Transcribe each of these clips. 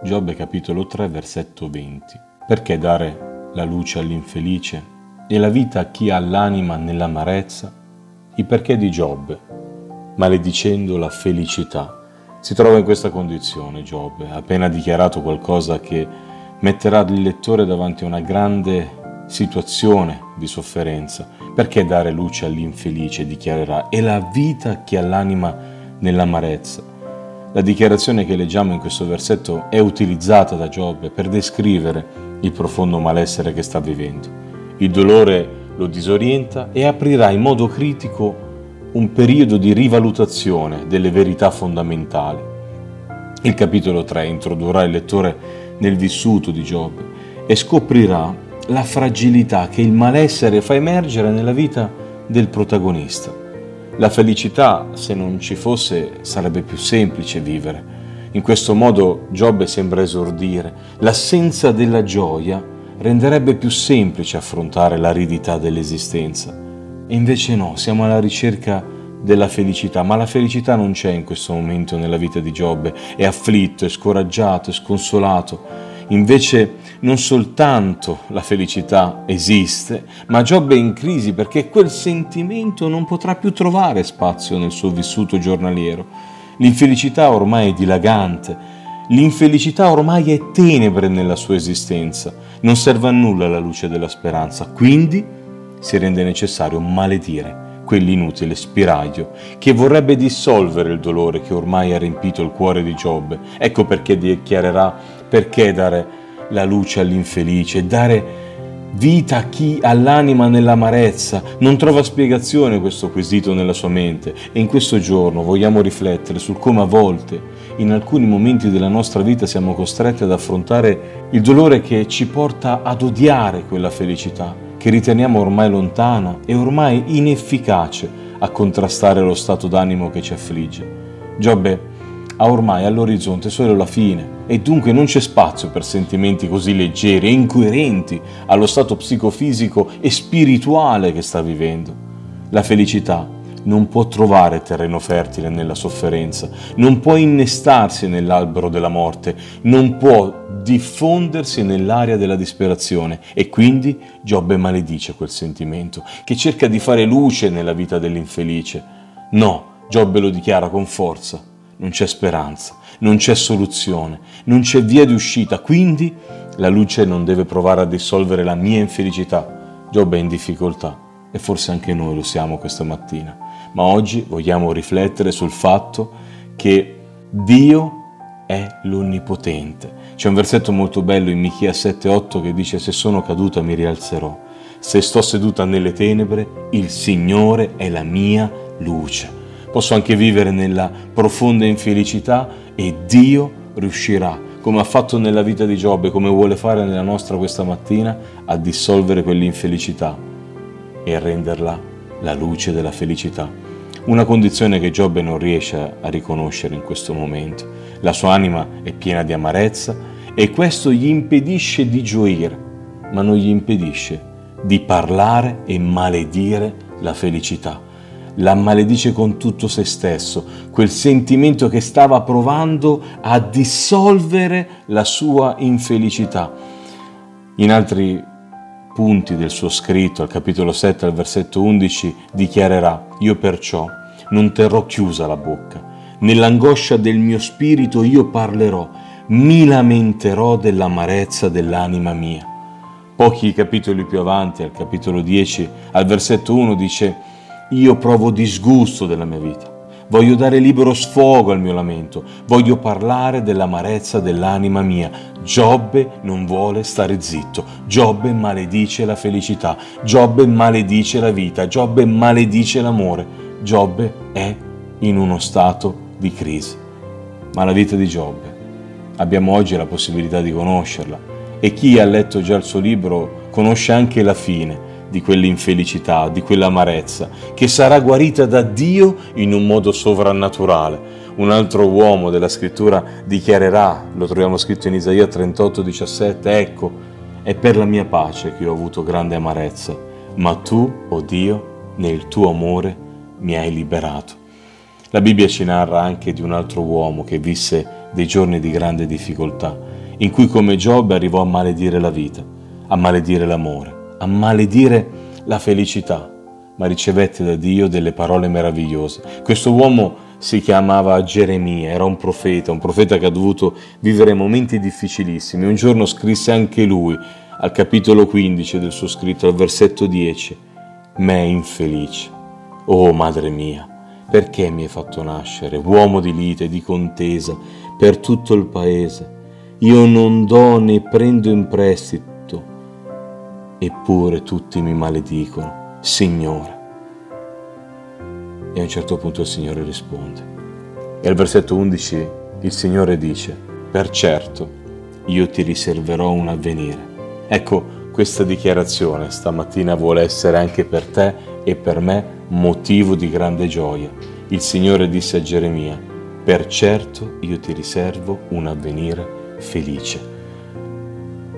Giobbe capitolo 3 versetto 20. Perché dare la luce all'infelice e la vita a chi ha l'anima nell'amarezza? I perché di Giobbe, maledicendo la felicità. Si trova in questa condizione Giobbe, appena dichiarato qualcosa che metterà il lettore davanti a una grande situazione di sofferenza. Perché dare luce all'infelice, dichiarerà, e la vita a chi ha l'anima nell'amarezza? La dichiarazione che leggiamo in questo versetto è utilizzata da Giobbe per descrivere il profondo malessere che sta vivendo. Il dolore lo disorienta e aprirà in modo critico un periodo di rivalutazione delle verità fondamentali. Il capitolo 3 introdurrà il lettore nel vissuto di Giobbe e scoprirà la fragilità che il malessere fa emergere nella vita del protagonista. La felicità, se non ci fosse, sarebbe più semplice vivere. In questo modo Giobbe sembra esordire. L'assenza della gioia renderebbe più semplice affrontare l'aridità dell'esistenza. E invece no, siamo alla ricerca della felicità, ma la felicità non c'è in questo momento nella vita di Giobbe. È afflitto, è scoraggiato, è sconsolato Invece non soltanto la felicità esiste, ma Giobbe è in crisi perché quel sentimento non potrà più trovare spazio nel suo vissuto giornaliero. L'infelicità ormai è dilagante, l'infelicità ormai è tenebre nella sua esistenza, non serve a nulla la luce della speranza, quindi si rende necessario maledire quell'inutile spiraglio che vorrebbe dissolvere il dolore che ormai ha riempito il cuore di Giobbe. Ecco perché dichiarerà perché dare la luce all'infelice, dare vita a chi ha l'anima nell'amarezza. Non trova spiegazione questo quesito nella sua mente e in questo giorno vogliamo riflettere sul come a volte, in alcuni momenti della nostra vita, siamo costretti ad affrontare il dolore che ci porta ad odiare quella felicità, che riteniamo ormai lontana e ormai inefficace a contrastare lo stato d'animo che ci affligge. Giobbe ha ormai all'orizzonte solo la fine e dunque non c'è spazio per sentimenti così leggeri e incoerenti allo stato psicofisico e spirituale che sta vivendo. La felicità non può trovare terreno fertile nella sofferenza, non può innestarsi nell'albero della morte, non può diffondersi nell'aria della disperazione e quindi Giobbe maledice quel sentimento che cerca di fare luce nella vita dell'infelice. No, Giobbe lo dichiara con forza non c'è speranza, non c'è soluzione, non c'è via di uscita, quindi la luce non deve provare a dissolvere la mia infelicità. Giobbe è in difficoltà e forse anche noi lo siamo questa mattina, ma oggi vogliamo riflettere sul fatto che Dio è l'Onnipotente. C'è un versetto molto bello in Michia 7:8 che dice se sono caduta mi rialzerò, se sto seduta nelle tenebre, il Signore è la mia luce posso anche vivere nella profonda infelicità e Dio riuscirà, come ha fatto nella vita di Giobbe, come vuole fare nella nostra questa mattina, a dissolvere quell'infelicità e a renderla la luce della felicità. Una condizione che Giobbe non riesce a riconoscere in questo momento. La sua anima è piena di amarezza e questo gli impedisce di gioire, ma non gli impedisce di parlare e maledire la felicità la maledice con tutto se stesso, quel sentimento che stava provando a dissolvere la sua infelicità. In altri punti del suo scritto, al capitolo 7, al versetto 11, dichiarerà, io perciò non terrò chiusa la bocca, nell'angoscia del mio spirito io parlerò, mi lamenterò dell'amarezza dell'anima mia. Pochi capitoli più avanti, al capitolo 10, al versetto 1 dice, io provo disgusto della mia vita. Voglio dare libero sfogo al mio lamento. Voglio parlare dell'amarezza dell'anima mia. Giobbe non vuole stare zitto. Giobbe maledice la felicità. Giobbe maledice la vita. Giobbe maledice l'amore. Giobbe è in uno stato di crisi. Ma la vita di Giobbe abbiamo oggi la possibilità di conoscerla e chi ha letto già il suo libro conosce anche la fine di quell'infelicità, di quell'amarezza, che sarà guarita da Dio in un modo sovrannaturale. Un altro uomo della scrittura dichiarerà, lo troviamo scritto in Isaia 38, 17, ecco, è per la mia pace che ho avuto grande amarezza, ma tu, o oh Dio, nel tuo amore mi hai liberato. La Bibbia ci narra anche di un altro uomo che visse dei giorni di grande difficoltà in cui come Giobbe arrivò a maledire la vita, a maledire l'amore, a maledire la felicità, ma ricevette da Dio delle parole meravigliose. Questo uomo si chiamava Geremia, era un profeta, un profeta che ha dovuto vivere momenti difficilissimi. Un giorno scrisse anche lui al capitolo 15 del suo scritto, al versetto 10, Me infelice, oh madre mia, perché mi hai fatto nascere, uomo di lite di contesa per tutto il paese? Io non do né prendo in prestito, eppure tutti mi maledicono, Signore. E a un certo punto il Signore risponde. E al versetto 11 il Signore dice, per certo io ti riserverò un avvenire. Ecco, questa dichiarazione stamattina vuole essere anche per te e per me motivo di grande gioia. Il Signore disse a Geremia, per certo io ti riservo un avvenire felice.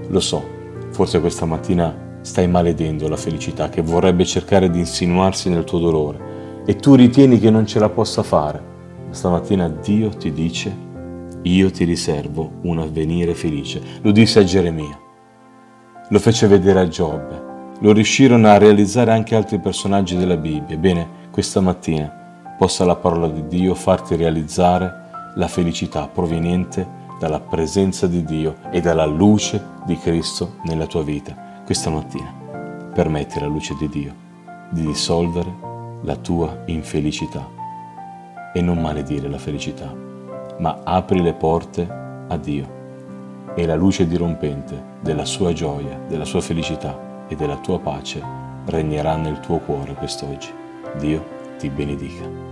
Lo so, forse questa mattina stai maledendo la felicità che vorrebbe cercare di insinuarsi nel tuo dolore e tu ritieni che non ce la possa fare. Stamattina Dio ti dice, io ti riservo un avvenire felice. Lo disse a Geremia, lo fece vedere a Giobbe, lo riuscirono a realizzare anche altri personaggi della Bibbia. Ebbene, questa mattina possa la parola di Dio farti realizzare la felicità proveniente dalla presenza di Dio e dalla luce di Cristo nella tua vita. Questa mattina permetti alla luce di Dio di dissolvere la tua infelicità e non maledire la felicità, ma apri le porte a Dio e la luce dirompente della sua gioia, della sua felicità e della tua pace regnerà nel tuo cuore quest'oggi. Dio ti benedica.